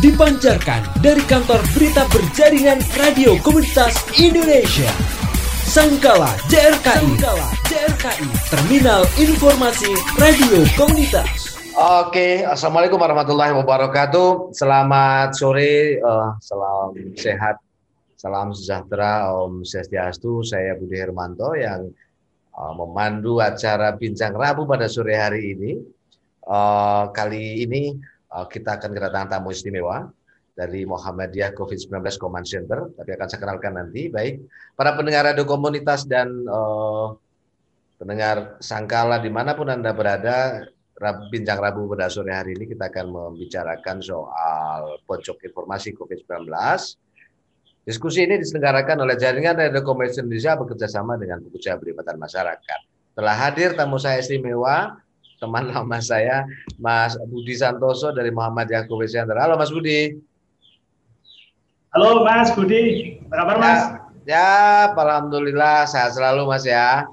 dipancarkan dari kantor berita berjaringan radio komunitas Indonesia. Sangkala JRKI, Sangkala JRKI, Terminal Informasi Radio Komunitas. Oke, assalamualaikum warahmatullahi wabarakatuh. Selamat sore, uh, salam sehat, salam sejahtera, Om Swastiastu. Saya Budi Hermanto yang uh, memandu acara Bincang Rabu pada sore hari ini. Uh, kali ini kita akan kedatangan tamu istimewa dari Muhammadiyah COVID-19 Command Center, tapi akan saya kenalkan nanti. Baik, para pendengar radio komunitas dan uh, pendengar Sangkala di mana pun Anda berada, Bincang Rabu pada sore hari ini kita akan membicarakan soal pojok informasi COVID-19. Diskusi ini diselenggarakan oleh Jaringan Radio Komunitas Indonesia bekerjasama dengan Buku Jaya Perlibatan Masyarakat. Telah hadir tamu saya istimewa, teman lama saya, Mas Budi Santoso dari Muhammadiyah COVID Center. Halo Mas Budi. Halo Mas Budi, apa kabar Mas? Ya, ya Alhamdulillah sehat selalu Mas ya.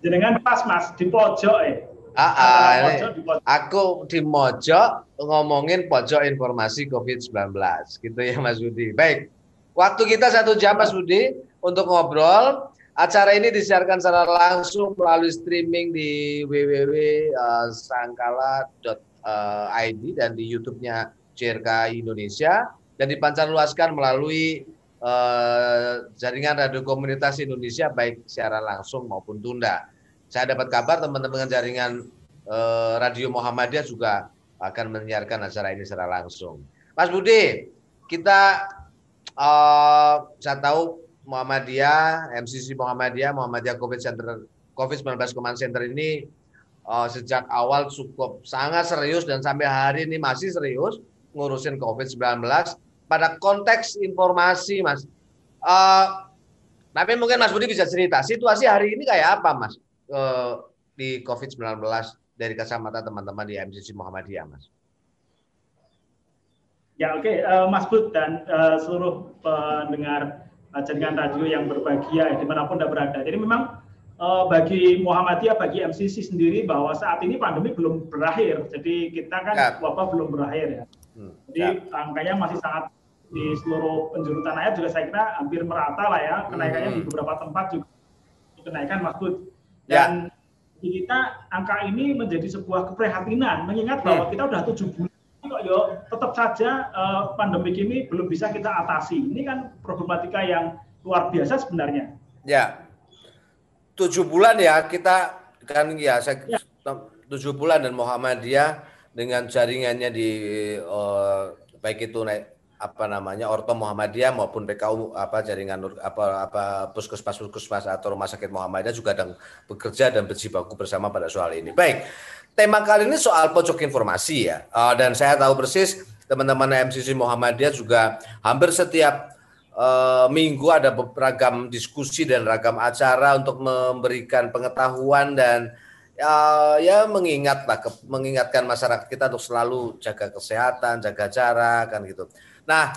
Jenengan pas Mas di pojok eh. Ah, ah ini, di pojok. aku di mojok ngomongin pojok informasi COVID-19, gitu ya Mas Budi. Baik, waktu kita satu jam Mas Budi untuk ngobrol. Acara ini disiarkan secara langsung melalui streaming di www.sangkala.id dan di YouTube-nya CRK Indonesia dan dipancarluaskan melalui uh, jaringan radio komunitas Indonesia baik secara langsung maupun tunda. Saya dapat kabar teman-teman jaringan uh, radio Muhammadiyah juga akan menyiarkan acara ini secara langsung. Mas Budi, kita uh, saya tahu Muhammadiyah, MCC Muhammadiyah, Muhammadiyah COVID Center COVID-19 Command Center ini uh, sejak awal cukup sangat serius dan sampai hari ini masih serius ngurusin COVID-19 pada konteks informasi, Mas. Uh, tapi mungkin Mas Budi bisa cerita situasi hari ini kayak apa, Mas, uh, di COVID-19 dari kacamata teman-teman di MCC Muhammadiyah, Mas. Ya oke, okay. uh, Mas Bud dan uh, seluruh pendengar jaringan radio yang berbahagia ya, di mana pun Anda berada. Jadi memang uh, bagi Muhammadiyah, bagi MCC sendiri bahwa saat ini pandemi belum berakhir. Jadi kita kan ya. wabah belum berakhir ya. Hmm. Jadi ya. angkanya masih sangat di seluruh penjuru tanah air juga saya kira hampir merata lah ya kenaikannya hmm. di beberapa tempat juga kenaikan Mas Bud. Dan ya. kita angka ini menjadi sebuah keprihatinan mengingat bahwa hmm. kita sudah tujuh bulan tetap saja uh, pandemik ini belum bisa kita atasi. Ini kan problematika yang luar biasa sebenarnya. Ya, tujuh bulan ya kita kan ya saya ya. tujuh bulan dan Muhammadiyah dengan jaringannya di uh, baik itu naik apa namanya Orto Muhammadiyah maupun PKU apa jaringan apa apa puskesmas puskesmas atau rumah sakit Muhammadiyah juga sedang bekerja dan berjibaku bersama pada soal ini. Baik, tema kali ini soal pojok informasi ya, uh, dan saya tahu persis teman-teman MCC Muhammadiyah juga hampir setiap uh, minggu ada beragam diskusi dan ragam acara untuk memberikan pengetahuan dan uh, ya mengingatlah mengingatkan masyarakat kita untuk selalu jaga kesehatan, jaga jarak kan gitu. Nah,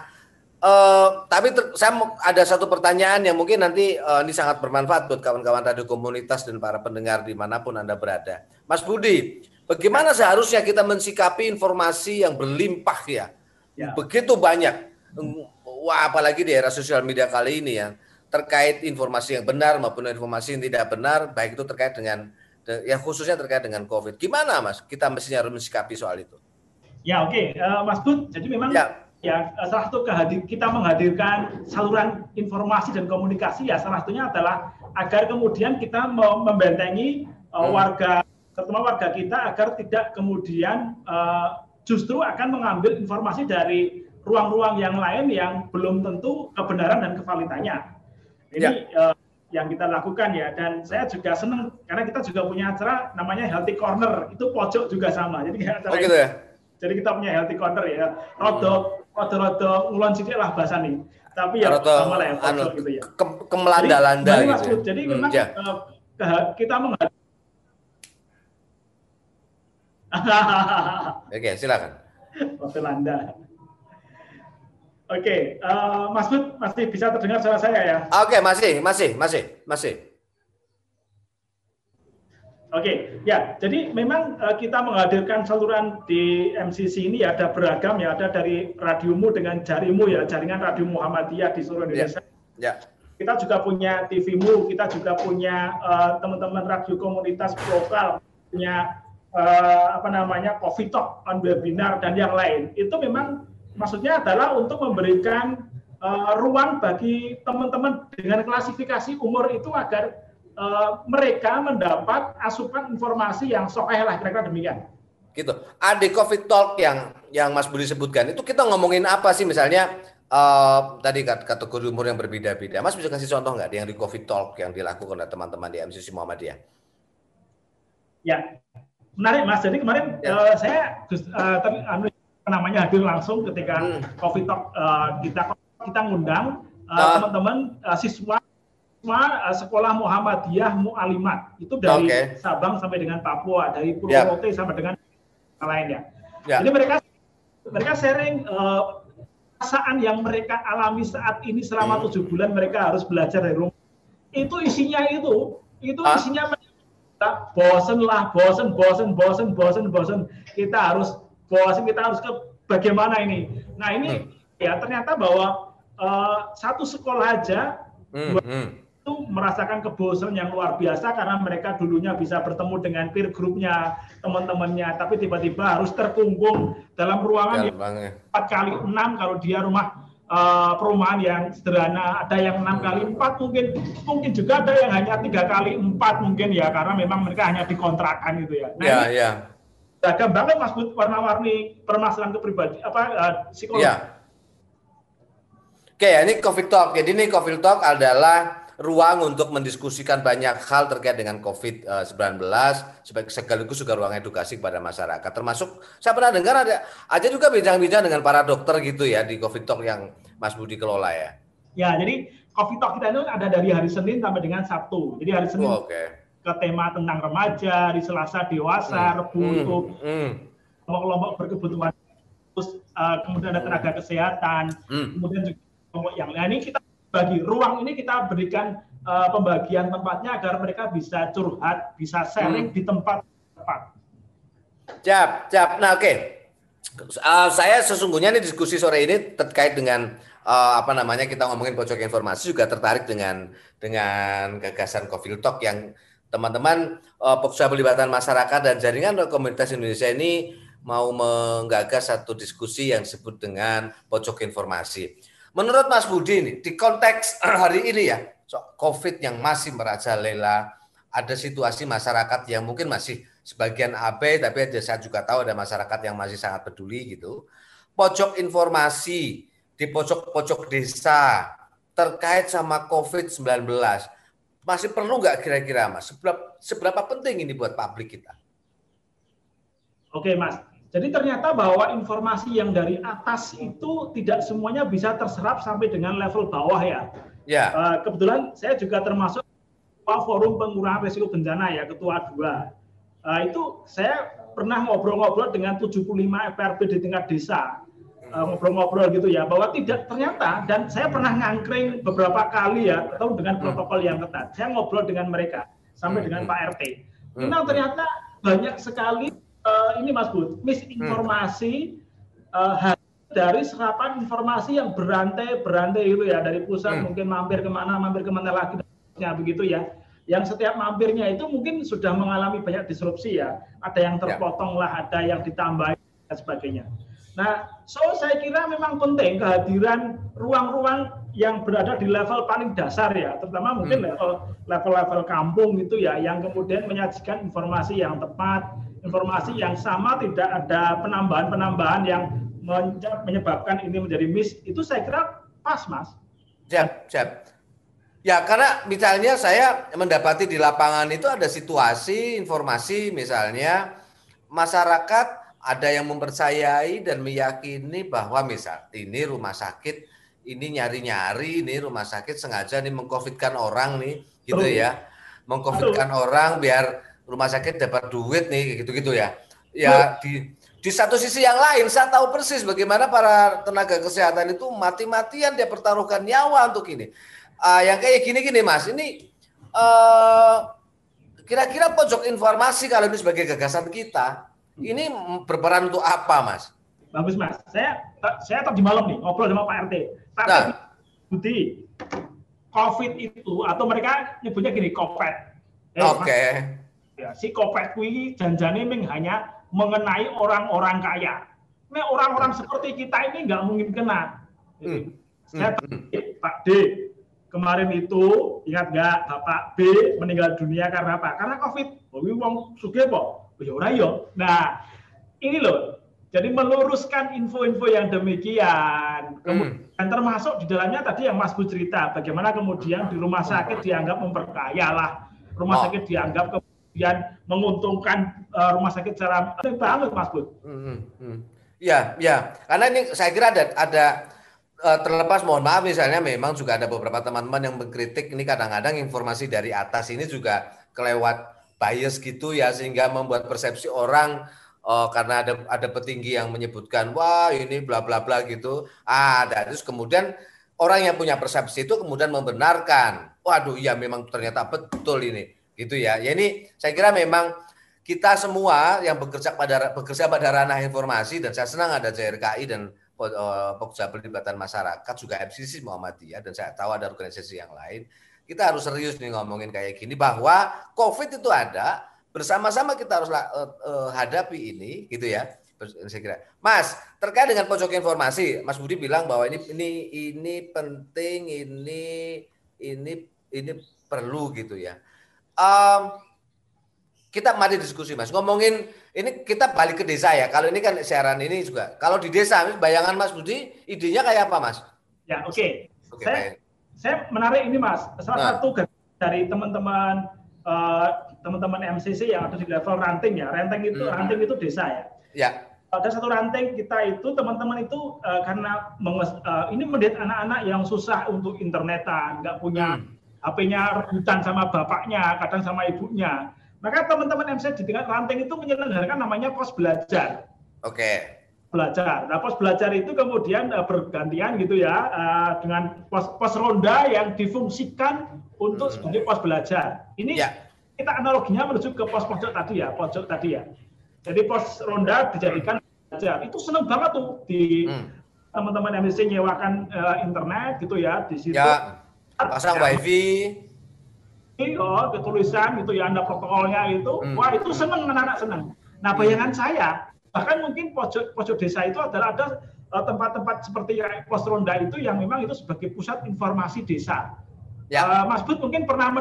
Uh, tapi ter, saya ada satu pertanyaan yang mungkin nanti uh, ini sangat bermanfaat buat kawan-kawan radio komunitas dan para pendengar di mana pun anda berada. Mas Budi, bagaimana seharusnya kita mensikapi informasi yang berlimpah ya, ya. begitu banyak, wah apalagi di era sosial media kali ini ya, terkait informasi yang benar maupun informasi yang tidak benar, baik itu terkait dengan ya khususnya terkait dengan COVID. Gimana Mas? Kita mestinya harus mensikapi soal itu. Ya oke, okay. uh, Mas Bud. Jadi memang ya ya salah satu kehadir, kita menghadirkan saluran informasi dan komunikasi ya salah satunya adalah agar kemudian kita membentengi uh, warga terutama warga kita agar tidak kemudian uh, justru akan mengambil informasi dari ruang-ruang yang lain yang belum tentu kebenaran dan kevalitannya. Ini ya. uh, yang kita lakukan ya dan saya juga senang karena kita juga punya acara namanya Healthy Corner itu pojok juga sama. Jadi acara oh, gitu ya? Jadi kita punya Healthy Corner ya. Rodok rada-rada ngulon sithik lah bahasa nih. Tapi ya sama lah ya anu, gitu ya. Ke, kemelanda-landa gitu. Maksud, ya. Jadi hmm, memang ya. uh, kita menghadapi Oke, silakan. Waktu Landa. Oke, okay, uh, Mas Bud masih bisa terdengar suara saya ya? Oke, okay, masih, masih, masih, masih. Oke, ya. Jadi memang uh, kita menghadirkan saluran di MCC ini ya ada beragam ya, ada dari radiomu dengan jarimu ya, jaringan radio Muhammadiyah di seluruh ya, Indonesia. Ya. ya. Kita juga punya TVmu, kita juga punya uh, teman-teman radio komunitas lokal, punya uh, apa namanya Coffee Talk on webinar dan yang lain. Itu memang maksudnya adalah untuk memberikan uh, ruang bagi teman-teman dengan klasifikasi umur itu agar uh, mereka mendapat asupan informasi yang sokeh lah kira-kira demikian. Gitu. Ada COVID Talk yang yang Mas Budi sebutkan itu kita ngomongin apa sih misalnya uh, tadi kategori umur yang berbeda-beda. Mas bisa kasih contoh nggak yang di COVID Talk yang dilakukan oleh teman-teman di MCC Muhammadiyah? Ya, menarik Mas. Jadi kemarin ya. uh, saya uh, tadi anu, namanya hadir langsung ketika hmm. COVID Talk uh, kita kita ngundang teman-teman uh, uh, siswa uh, sekolah Muhammadiyah Mu'alimat itu dari okay. Sabang sampai dengan Papua, dari Purwokerto yeah. sampai dengan lainnya. Yeah. Jadi mereka mereka sharing uh, perasaan yang mereka alami saat ini selama hmm. tujuh bulan mereka harus belajar dari rumah. Itu isinya itu, itu huh? isinya bosen lah, bosen, bosen, bosen, bosen, bosen. Kita harus bosen, kita harus ke bagaimana ini. Nah ini hmm. ya ternyata bahwa uh, satu sekolah aja hmm. hmm itu merasakan kebosanan yang luar biasa karena mereka dulunya bisa bertemu dengan peer grupnya teman-temannya tapi tiba-tiba harus terkungkung dalam ruangan ya, yang empat kali enam kalau dia rumah uh, perumahan yang sederhana ada yang enam kali empat mungkin mungkin juga ada yang hanya tiga kali empat mungkin ya karena memang mereka hanya dikontrakan gitu ya. Nah, ya, ya. Beragam banget mas warna-warni permasalahan kepribadian apa uh, psikologi. Ya. Oke, ini COVID Talk. Jadi ini COVID Talk adalah ruang untuk mendiskusikan banyak hal terkait dengan COVID-19 sebagai sekaligus juga ruang edukasi kepada masyarakat. Termasuk saya pernah dengar ada aja juga bincang-bincang dengan para dokter gitu ya di COVID Talk yang Mas Budi kelola ya. Ya, jadi COVID Talk kita itu ada dari hari Senin sampai dengan Sabtu. Jadi hari Senin oh, okay. ke tema tentang remaja, hari Selasa dewasa, hmm. Rebu hmm. untuk hmm. kelompok-kelompok berkebutuhan terus uh, kemudian ada tenaga kesehatan, hmm. kemudian juga kelompok yang lain. Ini kita bagi ruang ini kita berikan uh, pembagian tempatnya agar mereka bisa curhat, bisa sharing hmm. di tempat tempat. Cap, cap. Nah, oke. Okay. Uh, saya sesungguhnya nih diskusi sore ini terkait dengan uh, apa namanya kita ngomongin pojok informasi juga tertarik dengan dengan gagasan Coffee Talk yang teman-teman uh, pengusaha pelibatan masyarakat dan jaringan komunitas Indonesia ini mau menggagas satu diskusi yang disebut dengan pojok informasi. Menurut Mas Budi ini di konteks hari ini ya, COVID yang masih merajalela, ada situasi masyarakat yang mungkin masih sebagian abai, tapi ada saya juga tahu ada masyarakat yang masih sangat peduli gitu. Pojok informasi di pojok-pojok desa terkait sama COVID-19 masih perlu nggak kira-kira Mas? Seberapa, seberapa penting ini buat publik kita? Oke Mas, jadi ternyata bahwa informasi yang dari atas itu tidak semuanya bisa terserap sampai dengan level bawah ya. Ya. Uh, kebetulan saya juga termasuk forum pengurangan risiko bencana ya ketua dua. Uh, itu saya pernah ngobrol-ngobrol dengan 75 FRB di tingkat desa eh, ngobrol-ngobrol gitu ya bahwa tidak ternyata dan saya pernah ngangkring beberapa kali ya atau dengan hmm. protokol yang ketat. Saya ngobrol dengan mereka sampai hmm. dengan hmm. Pak RT. Nah ternyata banyak sekali uh, ini Mas Bud, misinformasi hmm. uh, dari serapan informasi yang berantai-berantai itu ya dari pusat hmm. mungkin mampir ke mana, mampir ke mana lagi, ya begitu ya. Yang setiap mampirnya itu mungkin sudah mengalami banyak disrupsi ya. Ada yang ya. terpotong lah, ada yang ditambah dan sebagainya. Nah, so saya kira memang penting kehadiran ruang-ruang yang berada di level paling dasar ya, terutama mungkin hmm. level level-level kampung itu ya, yang kemudian menyajikan informasi yang tepat, informasi yang sama tidak ada penambahan-penambahan yang menyebabkan ini menjadi miss itu saya kira pas mas. Siap, siap. Ya karena misalnya saya mendapati di lapangan itu ada situasi informasi misalnya masyarakat ada yang mempercayai dan meyakini bahwa misal ini rumah sakit ini nyari-nyari ini rumah sakit sengaja nih mengcovidkan orang nih gitu ya mengcovidkan orang biar rumah sakit dapat duit nih gitu-gitu ya. Ya di di satu sisi yang lain saya tahu persis bagaimana para tenaga kesehatan itu mati-matian dia pertaruhkan nyawa untuk ini. Uh, yang kayak gini-gini Mas, ini uh, kira-kira pojok informasi kalau ini sebagai gagasan kita, ini berperan untuk apa, Mas? Bagus, Mas. Saya saya tadi malam nih ngobrol sama Pak RT. Pak nah. Budi, COVID itu atau mereka nyebutnya gini, COVID. Eh, Oke. Okay. Ya, si COVID ini janjane hanya mengenai orang-orang kaya. Nah, orang-orang seperti kita ini nggak mungkin kena. Hmm. Saya hmm. Pak D, kemarin itu ingat nggak Bapak B meninggal dunia karena apa? Karena COVID. Oh, wong suge po. Oh, ya ora yo. Nah, ini loh. Jadi meluruskan info-info yang demikian. Kemudian hmm. termasuk di dalamnya tadi yang Mas Bu cerita, bagaimana kemudian di rumah sakit dianggap memperkaya lah. Rumah oh. sakit dianggap kemudian menguntungkan uh, rumah sakit secara banget Mas Bu. Hmm, hmm. Ya, ya. Karena ini saya kira ada ada uh, terlepas mohon maaf misalnya memang juga ada beberapa teman-teman yang mengkritik ini kadang-kadang informasi dari atas ini juga kelewat bias gitu ya sehingga membuat persepsi orang uh, karena ada ada petinggi yang menyebutkan wah ini bla bla bla gitu ah terus kemudian orang yang punya persepsi itu kemudian membenarkan waduh ya memang ternyata betul ini gitu ya. Ya ini saya kira memang kita semua yang bekerja pada bekerja pada ranah informasi dan saya senang ada JRKI dan Eh, Pokja Pelibatan Masyarakat juga FCC Muhammadiyah dan saya tahu ada organisasi yang lain. Kita harus serius nih ngomongin kayak gini bahwa COVID itu ada bersama-sama kita harus uh, uh, hadapi ini gitu ya. Saya kira. Mas terkait dengan pojok informasi Mas Budi bilang bahwa ini ini ini penting ini ini ini perlu gitu ya um, kita mari diskusi Mas ngomongin ini kita balik ke desa ya. Kalau ini kan siaran ini juga. Kalau di desa, bayangan Mas Budi, idenya kayak apa Mas? Ya oke. Okay. Okay, saya, saya menarik ini Mas. Salah nah. satu dari teman-teman uh, teman-teman MCC yang ada di level ranting ya. Ranting itu hmm. ranting itu desa ya. Ya. Ada satu ranting kita itu teman-teman itu uh, karena menges, uh, ini mendidik anak-anak yang susah untuk internetan, nggak punya hmm. HP-nya rebutan sama bapaknya, kadang sama ibunya maka teman-teman MC di tingkat ranting itu menyelenggarakan namanya pos belajar. Oke. Okay. Belajar. Nah, pos belajar itu kemudian uh, bergantian gitu ya uh, dengan pos pos ronda yang difungsikan untuk hmm. sebagai pos belajar. Ini yeah. kita analoginya menuju ke pos pojok tadi ya, pojok tadi ya. Jadi pos ronda dijadikan belajar. Itu seneng banget tuh di hmm. teman-teman MC nyewakan uh, internet gitu ya di situ. Ya. Pasang wifi oh, ketulisan gitu ya, ada protokolnya itu, hmm. wah itu seneng anak-anak seneng. Nah hmm. bayangan hmm. saya, bahkan mungkin pojok pojok desa itu adalah ada eh, tempat-tempat seperti pos ronda itu yang memang itu sebagai pusat informasi desa. Ya. Uh, Mas Bud mungkin pernah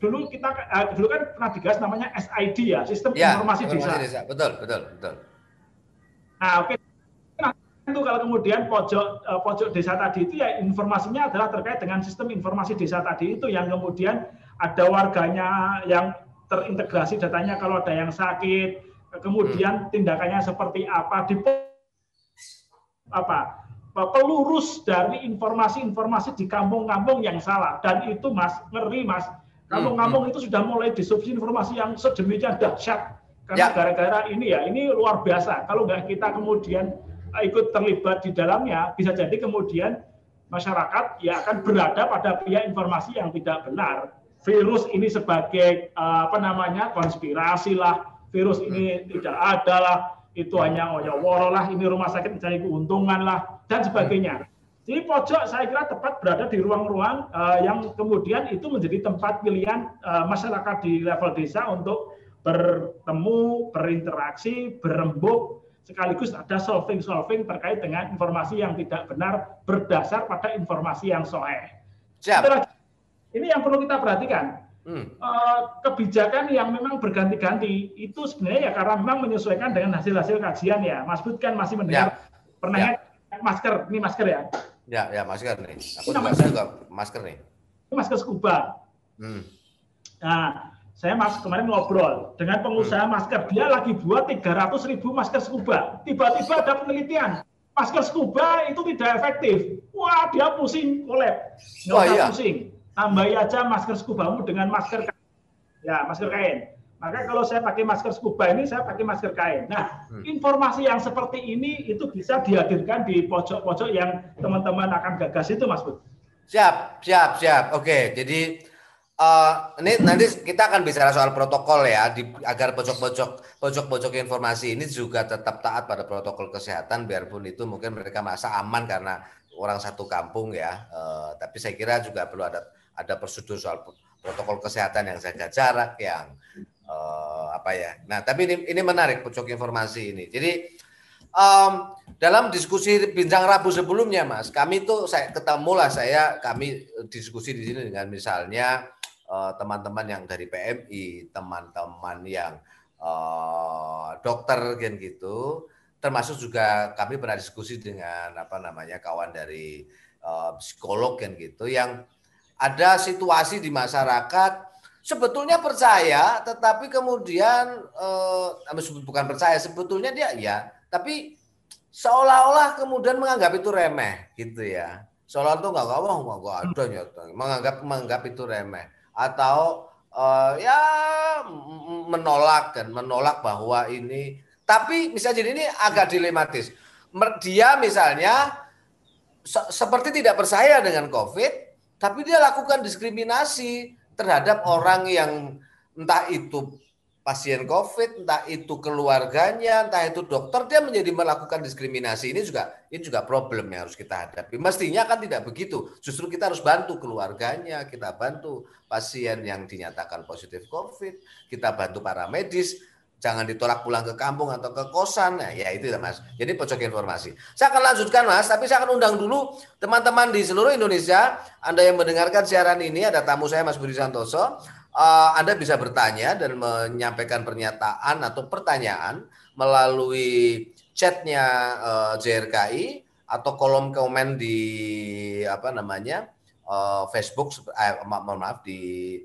dulu kita uh, dulu kan pernah digas namanya SID ya, Sistem ya, Informasi, informasi desa. desa. Betul, betul, betul. Nah, oke. Okay. Itu kalau kemudian pojok uh, pojok desa tadi itu ya informasinya adalah terkait dengan sistem informasi desa tadi itu yang kemudian ada warganya yang terintegrasi datanya kalau ada yang sakit, kemudian hmm. tindakannya seperti apa di apa pelurus dari informasi-informasi di kampung-kampung yang salah dan itu mas ngeri mas kampung-kampung hmm. itu sudah mulai disubsidi informasi yang sedemikian dahsyat karena ya. gara-gara ya. ini ya ini luar biasa kalau nggak kita kemudian ikut terlibat di dalamnya bisa jadi kemudian masyarakat ya akan berada pada pihak informasi yang tidak benar. Virus ini sebagai uh, apa namanya konspirasi lah, virus ini tidak ada lah, itu hanya oyoworo lah, ini rumah sakit mencari keuntungan lah, dan sebagainya. Jadi pojok saya kira tepat berada di ruang-ruang uh, yang kemudian itu menjadi tempat pilihan uh, masyarakat di level desa untuk bertemu, berinteraksi, berembuk, sekaligus ada solving-solving terkait dengan informasi yang tidak benar berdasar pada informasi yang soeh. Ini yang perlu kita perhatikan. Hmm. Uh, kebijakan yang memang berganti-ganti itu sebenarnya ya karena memang menyesuaikan dengan hasil-hasil kajian ya. Mas Bud kan masih mendengar ya. pernah ya. masker, ini masker ya? Ya, ya masker nih. Aku juga, juga masker nih. Ini masker scuba. Hmm. Nah, saya mas kemarin ngobrol dengan pengusaha masker, dia lagi buat 300 ribu masker scuba. Tiba-tiba ada penelitian, masker scuba itu tidak efektif. Wah, dia pusing, kolab. Nggak oh, iya. pusing tambahi aja masker scubamu dengan masker kain. Ya, masker kain. Maka kalau saya pakai masker scuba ini, saya pakai masker kain. Nah, hmm. informasi yang seperti ini itu bisa dihadirkan di pojok-pojok yang teman-teman akan gagas itu, Mas Bud. Siap, siap, siap. Oke, jadi Uh, ini nanti kita akan bicara soal protokol ya, di, agar pojok-pojok pojok-pojok informasi ini juga tetap taat pada protokol kesehatan, biarpun itu mungkin mereka merasa aman karena orang satu kampung ya. Uh, tapi saya kira juga perlu ada ada prosedur soal protokol kesehatan yang jaga jarak, yang uh, apa ya. Nah, tapi ini ini menarik pojok informasi ini. Jadi um, dalam diskusi bincang Rabu sebelumnya, Mas, kami tuh saya ketemu lah saya kami diskusi di sini dengan misalnya teman-teman uh, yang dari PMI, teman-teman yang uh, dokter kan gitu, termasuk juga kami pernah diskusi dengan apa namanya kawan dari uh, psikolog kan gitu yang ada situasi di masyarakat sebetulnya percaya tetapi kemudian uh, bukan percaya sebetulnya dia ya tapi seolah-olah kemudian menganggap itu remeh gitu ya. Seolah itu nggak oh nggak ada nyata. Menganggap menganggap itu remeh atau uh, ya menolak dan menolak bahwa ini tapi misalnya jadi ini agak dilematis. Dia misalnya se seperti tidak percaya dengan COVID, tapi dia lakukan diskriminasi terhadap orang yang entah itu pasien COVID, entah itu keluarganya, entah itu dokter, dia menjadi melakukan diskriminasi. Ini juga ini juga problem yang harus kita hadapi. Mestinya kan tidak begitu. Justru kita harus bantu keluarganya, kita bantu pasien yang dinyatakan positif COVID, kita bantu para medis, jangan ditolak pulang ke kampung atau ke kosan. Nah, ya itu ya Mas. Jadi pojok informasi. Saya akan lanjutkan Mas, tapi saya akan undang dulu teman-teman di seluruh Indonesia, Anda yang mendengarkan siaran ini, ada tamu saya Mas Budi Santoso uh, Anda bisa bertanya dan menyampaikan pernyataan atau pertanyaan melalui chatnya uh, JRKI atau kolom komen di apa namanya uh, Facebook, eh, mohon maaf di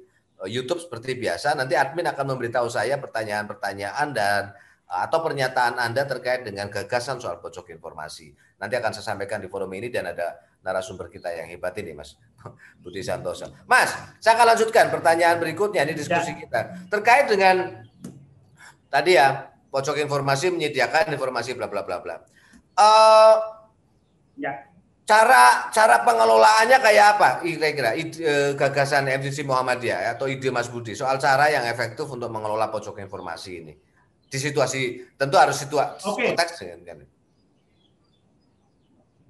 uh, YouTube seperti biasa. Nanti admin akan memberitahu saya pertanyaan-pertanyaan dan atau pernyataan Anda terkait dengan gagasan soal pojok informasi. Nanti akan saya sampaikan di forum ini dan ada narasumber kita yang hebat ini, Mas Budi Santoso. Mas, saya akan lanjutkan pertanyaan berikutnya ini diskusi ya. kita terkait dengan tadi ya pojok informasi menyediakan informasi bla bla bla bla. Uh, ya. Cara cara pengelolaannya kayak apa? Kira-kira e, gagasan MCC Muhammadiyah ya, atau ide Mas Budi soal cara yang efektif untuk mengelola pojok informasi ini di situasi tentu harus situasi okay. konteks kan.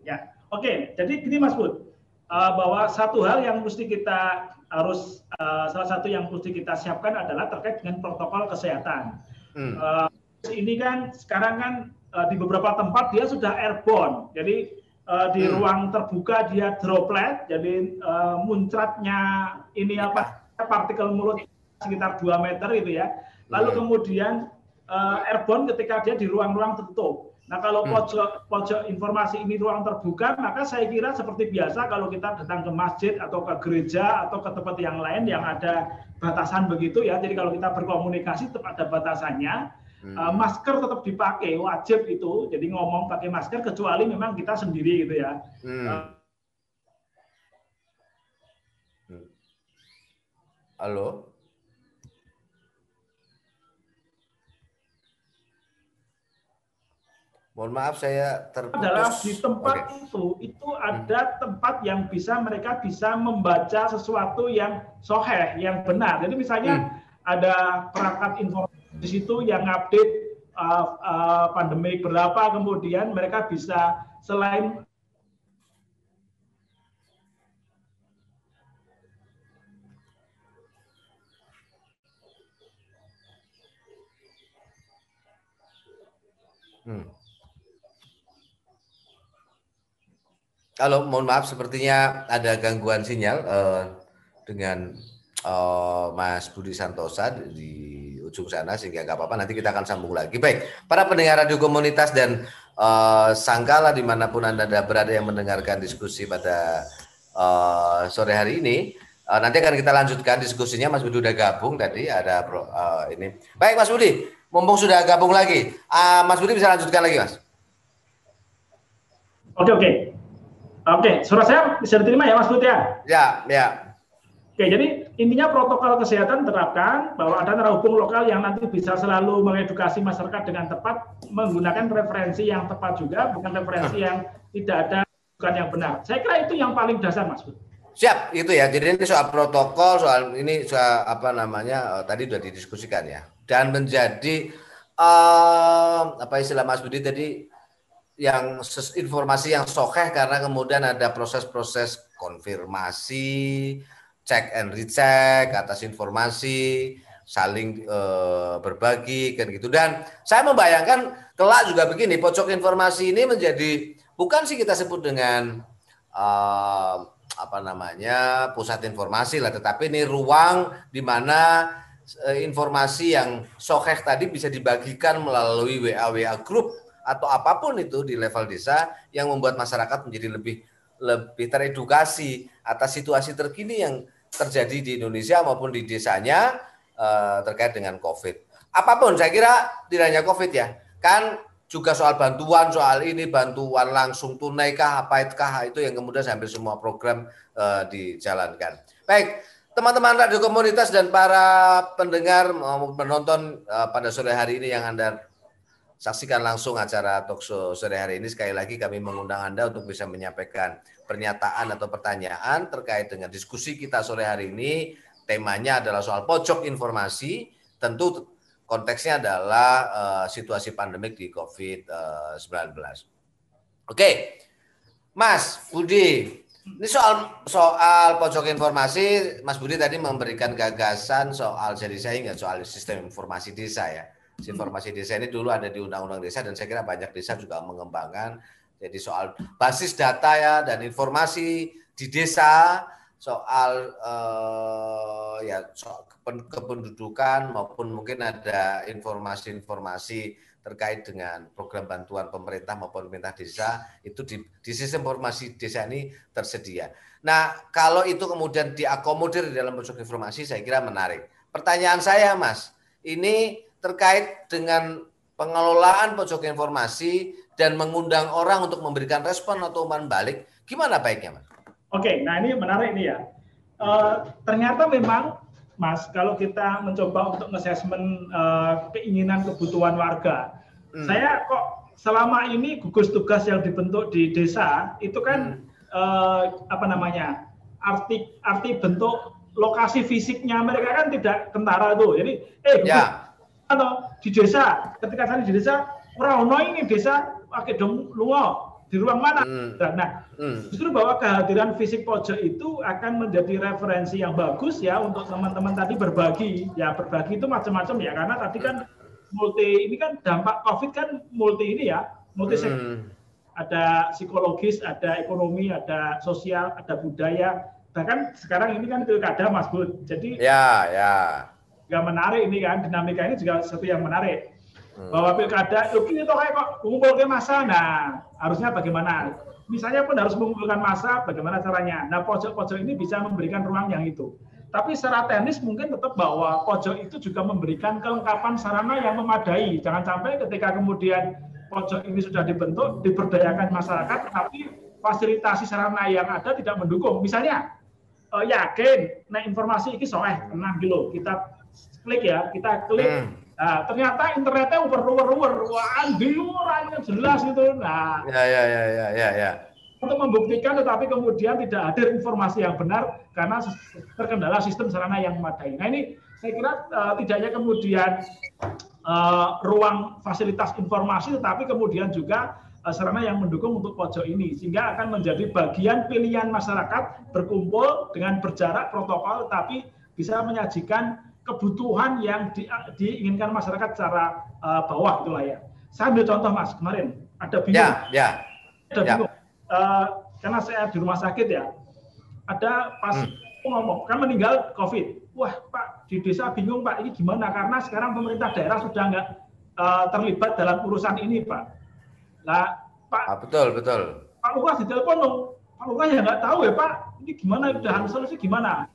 Ya, oke. Jadi gini Mas Bud, uh, bahwa satu hal yang mesti kita harus uh, salah satu yang mesti kita siapkan adalah terkait dengan protokol kesehatan. Hmm. Uh, ini kan sekarang kan uh, di beberapa tempat dia sudah airborne, jadi uh, di hmm. ruang terbuka dia droplet, jadi uh, muncratnya ini apa partikel mulut sekitar 2 meter itu ya. Lalu hmm. kemudian uh, airborne ketika dia di ruang-ruang tertutup. Nah kalau hmm. pojok pojok informasi ini ruang terbuka, maka saya kira seperti biasa kalau kita datang ke masjid atau ke gereja atau ke tempat yang lain yang ada batasan begitu ya. Jadi kalau kita berkomunikasi tetap ada batasannya. Hmm. Uh, masker tetap dipakai, wajib itu. Jadi ngomong pakai masker kecuali memang kita sendiri gitu ya. Hmm. Uh, Halo. Mohon maaf saya terputus. Adalah di tempat okay. itu itu ada hmm. tempat yang bisa mereka bisa membaca sesuatu yang soheh, yang benar. Jadi misalnya hmm. ada perangkat informasi di situ yang update uh, uh, pandemi berapa, kemudian mereka bisa selain Hmm. Kalau mohon maaf sepertinya ada gangguan sinyal uh, dengan uh, Mas Budi Santosa di ujung sana sehingga nggak apa-apa nanti kita akan sambung lagi. Baik, para pendengar radio komunitas dan uh, Sangkala di mana pun anda berada yang mendengarkan diskusi pada uh, sore hari ini, uh, nanti akan kita lanjutkan diskusinya. Mas Budi sudah gabung tadi ada uh, ini. Baik, Mas Budi, mumpung sudah gabung lagi, uh, Mas Budi bisa lanjutkan lagi, Mas. Oke oke. Oke, suara saya bisa diterima ya Mas Bud ya? Ya, ya. Oke, jadi intinya protokol kesehatan terapkan bahwa ada narah hukum lokal yang nanti bisa selalu mengedukasi masyarakat dengan tepat menggunakan referensi yang tepat juga, bukan referensi yang tidak ada bukan yang benar. Saya kira itu yang paling dasar Mas Bud. Siap, itu ya. Jadi ini soal protokol, soal ini soal apa namanya uh, tadi sudah didiskusikan ya. Dan menjadi uh, apa istilah Mas Budi tadi yang informasi yang sokeh karena kemudian ada proses-proses konfirmasi, cek and recheck atas informasi, saling uh, berbagi kan gitu. Dan saya membayangkan kelak juga begini, pojok informasi ini menjadi bukan sih kita sebut dengan uh, apa namanya pusat informasi lah, tetapi ini ruang di mana eh, informasi yang sokeh tadi bisa dibagikan melalui WA WA grup atau apa pun itu di level desa yang membuat masyarakat menjadi lebih lebih teredukasi atas situasi terkini yang terjadi di Indonesia maupun di desanya uh, terkait dengan COVID. Apa pun saya kira tidak hanya COVID ya, kan juga soal bantuan soal ini bantuan langsung tunai kah apa kah itu yang kemudian sampai semua program uh, dijalankan. Baik, teman-teman radio komunitas dan para pendengar mau menonton uh, pada sore hari ini yang Anda saksikan langsung acara talkshow sore hari ini sekali lagi kami mengundang Anda untuk bisa menyampaikan pernyataan atau pertanyaan terkait dengan diskusi kita sore hari ini. Temanya adalah soal pojok informasi. Tentu konteksnya adalah uh, situasi pandemik di COVID-19. Oke, Mas Budi, ini soal soal pojok informasi, Mas Budi tadi memberikan gagasan soal jadi saya ingat soal sistem informasi desa ya. Informasi desa ini dulu ada di Undang-Undang Desa dan saya kira banyak desa juga mengembangkan. Jadi soal basis data ya dan informasi di desa soal uh, ya soal kependudukan maupun mungkin ada informasi-informasi terkait dengan program bantuan pemerintah maupun pemerintah desa itu di, di sistem informasi desa ini tersedia. Nah, kalau itu kemudian diakomodir di dalam pojok informasi saya kira menarik. Pertanyaan saya Mas, ini terkait dengan pengelolaan pojok informasi dan mengundang orang untuk memberikan respon atau umpan balik, gimana baiknya Mas? Oke, nah ini menarik nih ya. Uh, ternyata memang Mas, kalau kita mencoba untuk assessment uh, keinginan kebutuhan warga, hmm. saya kok selama ini gugus tugas yang dibentuk di desa itu kan hmm. uh, apa namanya arti arti bentuk lokasi fisiknya mereka kan tidak tentara tuh. Jadi eh gugus ya. Atau di desa ketika saya di desa orang ini desa pakai dong luar di ruang mana. Hmm. Nah, hmm. justru bahwa kehadiran fisik pojok itu akan menjadi referensi yang bagus ya untuk teman-teman tadi berbagi. Ya berbagi itu macam-macam ya karena tadi kan multi ini kan dampak COVID kan multi ini ya, multi hmm. ada psikologis, ada ekonomi, ada sosial, ada budaya. Bahkan sekarang ini kan pilkada Mas Bud. Jadi ya ya. Gak menarik ini kan dinamika ini juga sesuatu yang menarik. Hmm. bahwa pilkada itu itu kayak kok mengumpulkan masa nah harusnya bagaimana? Misalnya pun harus mengumpulkan masa bagaimana caranya? Nah pojok-pojok ini bisa memberikan ruang yang itu. Tapi secara teknis mungkin tetap bahwa pojok itu juga memberikan kelengkapan sarana yang memadai. Jangan sampai ketika kemudian pojok ini sudah dibentuk diberdayakan masyarakat tapi fasilitasi sarana yang ada tidak mendukung. Misalnya uh, yakin nah informasi ini soalnya tenang dulu kita klik ya kita klik hmm Nah, ternyata internetnya uber-uber, wah, orangnya jelas itu. Nah, ya, ya, ya, ya, ya, ya. Untuk membuktikan, tetapi kemudian tidak hadir informasi yang benar karena terkendala sistem sarana yang memadai. Nah, ini saya kira uh, tidak hanya kemudian uh, ruang fasilitas informasi, tetapi kemudian juga uh, sarana yang mendukung untuk pojok ini, sehingga akan menjadi bagian pilihan masyarakat berkumpul dengan berjarak protokol, tapi bisa menyajikan kebutuhan yang di, diinginkan masyarakat secara uh, bawah itulah ya. Saya ambil contoh mas kemarin ada bingung, ya, ya, ada ya. bingung uh, karena saya di rumah sakit ya, ada pas hmm. ngomong kan meninggal COVID, wah pak di desa bingung pak ini gimana karena sekarang pemerintah daerah sudah nggak uh, terlibat dalam urusan ini pak. Lah pak. Ah, betul betul. Pak Lukas ditelepon dong, Pak Lukas ya nggak tahu ya pak, ini gimana udah solusi gimana?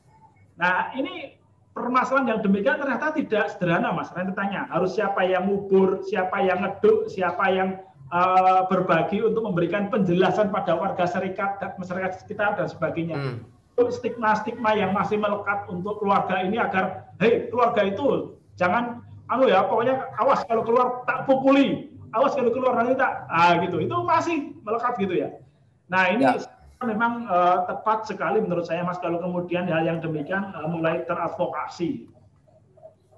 Nah ini permasalahan yang demikian ternyata tidak sederhana mas. Nanti tanya harus siapa yang ngubur, siapa yang ngeduk, siapa yang uh, berbagi untuk memberikan penjelasan pada warga serikat dan masyarakat sekitar dan sebagainya. Hmm. Stigma-stigma yang masih melekat untuk keluarga ini agar, hei keluarga itu jangan, anu ya pokoknya awas kalau keluar tak pukuli, awas kalau keluar nanti tak, ah gitu. Itu masih melekat gitu ya. Nah ini ya. Memang uh, tepat sekali menurut saya Mas kalau kemudian hal yang demikian uh, mulai teradvokasi.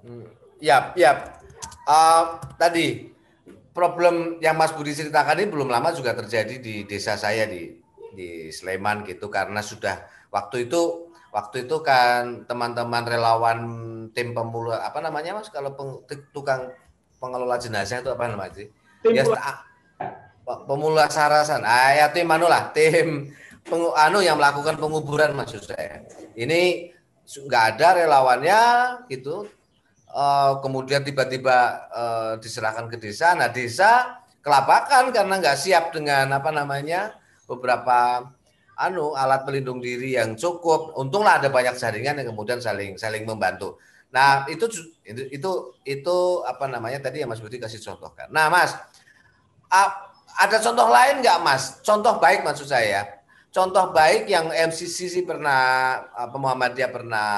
Hmm. Ya, ya. Uh, tadi problem yang Mas Budi ceritakan ini belum lama juga terjadi di desa saya di di Sleman gitu karena sudah waktu itu waktu itu kan teman-teman relawan tim pemula apa namanya Mas kalau peng, tukang pengelola jenazah itu apa namanya sih? Tim ya, pemula sarasan. Ah ya tim anu lah, tim pengu, anu yang melakukan penguburan maksud saya. Ini nggak ada relawannya gitu. Uh, kemudian tiba-tiba uh, diserahkan ke desa. Nah desa kelabakan karena nggak siap dengan apa namanya beberapa anu alat pelindung diri yang cukup. Untunglah ada banyak jaringan yang kemudian saling saling membantu. Nah itu itu itu, itu apa namanya tadi yang Mas Budi kasih contohkan. Nah Mas, ada contoh lain nggak Mas? Contoh baik maksud saya contoh baik yang MCC sih pernah apa Muhammadiyah pernah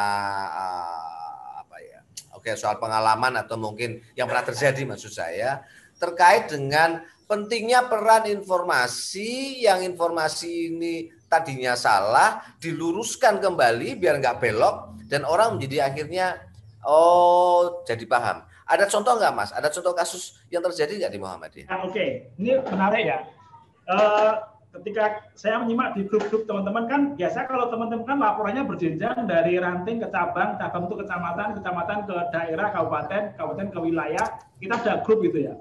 uh, apa ya oke soal pengalaman atau mungkin yang pernah terjadi maksud saya terkait dengan pentingnya peran informasi yang informasi ini tadinya salah diluruskan kembali biar nggak belok dan orang menjadi akhirnya oh jadi paham ada contoh nggak mas ada contoh kasus yang terjadi nggak di Muhammadiyah? Nah, Oke okay. ini menarik ya. Uh, ketika saya menyimak di grup-grup teman-teman kan biasa kalau teman-teman kan laporannya berjenjang dari ranting ke cabang, cabang itu kecamatan, kecamatan ke daerah, kabupaten, kabupaten ke wilayah, kita ada grup gitu ya.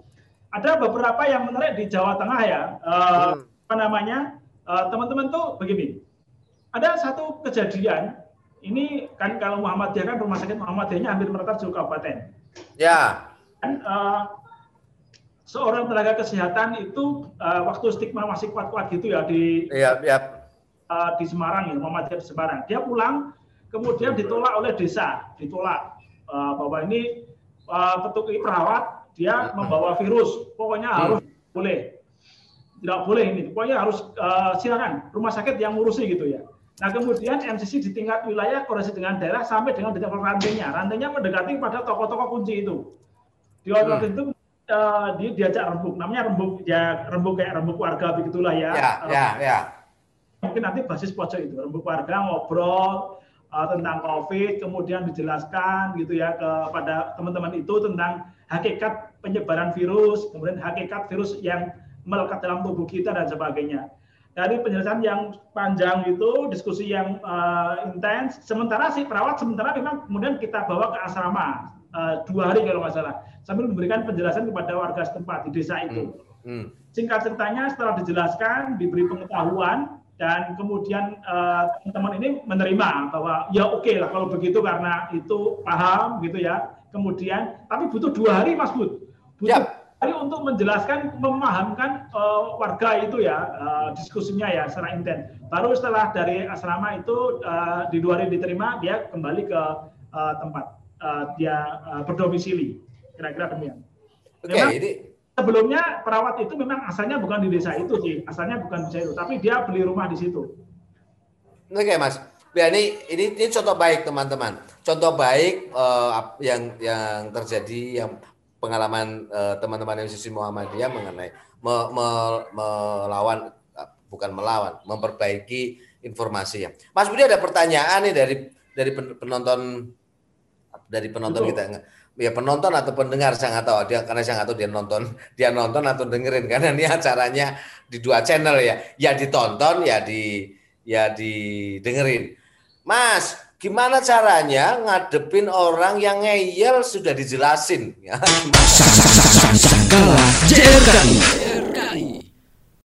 Ada beberapa yang menarik di Jawa Tengah ya, eh, hmm. apa namanya, eh, teman-teman tuh begini, ada satu kejadian, ini kan kalau Muhammadiyah kan rumah sakit Muhammadiyahnya hampir merata seluruh kabupaten. Ya. Dan, eh, seorang tenaga kesehatan itu uh, waktu stigma masih kuat-kuat gitu ya di iya, iya. Uh, di Semarang ya Muhammadiyah di Semarang dia pulang kemudian ditolak oleh desa ditolak uh, bahwa ini uh, petugas perawat dia membawa virus pokoknya hmm. harus boleh tidak boleh ini pokoknya harus uh, silakan rumah sakit yang ngurusi gitu ya Nah kemudian MCC di tingkat wilayah koreksi dengan daerah sampai dengan tingkat rantainya. Rantainya mendekati pada tokoh-tokoh kunci itu. Di waktu hmm. itu uh, dia diajak rembuk. Namanya rembuk ya rembuk kayak rembuk warga begitulah ya. Ya ya ya. Mungkin nanti basis pojok itu rembuk warga ngobrol uh, tentang covid kemudian dijelaskan gitu ya kepada teman-teman itu tentang hakikat penyebaran virus kemudian hakikat virus yang melekat dalam tubuh kita dan sebagainya. Dari penjelasan yang panjang itu diskusi yang uh, intens sementara si perawat sementara memang kemudian kita bawa ke asrama uh, dua hari kalau nggak salah sambil memberikan penjelasan kepada warga setempat di desa itu. Hmm. Hmm. Singkat ceritanya setelah dijelaskan diberi pengetahuan dan kemudian uh, teman-teman ini menerima bahwa ya oke okay lah kalau begitu karena itu paham gitu ya. Kemudian tapi butuh dua hari Mas Bud. Butuh yep. hari untuk menjelaskan memahamkan uh, warga itu ya uh, diskusinya ya secara intens. Baru setelah dari asrama itu uh, di dua hari diterima dia kembali ke uh, tempat uh, dia uh, berdomisili. Kira-kira demikian. Oke, okay, ini sebelumnya perawat itu memang asalnya bukan di desa itu sih, asalnya bukan di desa itu, tapi dia beli rumah di situ. Oke, okay, Mas. Ya, ini, ini ini contoh baik teman-teman. Contoh baik uh, yang yang terjadi yang pengalaman uh, teman-teman MCC Muhammadiyah mengenai me, me, melawan bukan melawan, memperbaiki informasi ya. Mas Budi ada pertanyaan nih dari dari penonton dari penonton Betul. kita ya penonton atau pendengar saya nggak tahu. Dia karena saya nggak tahu dia nonton dia nonton atau dengerin. Karena ini acaranya di dua channel ya. Ya ditonton ya di ya didengerin. Mas gimana caranya ngadepin orang yang ngeyel sudah dijelasin? Ya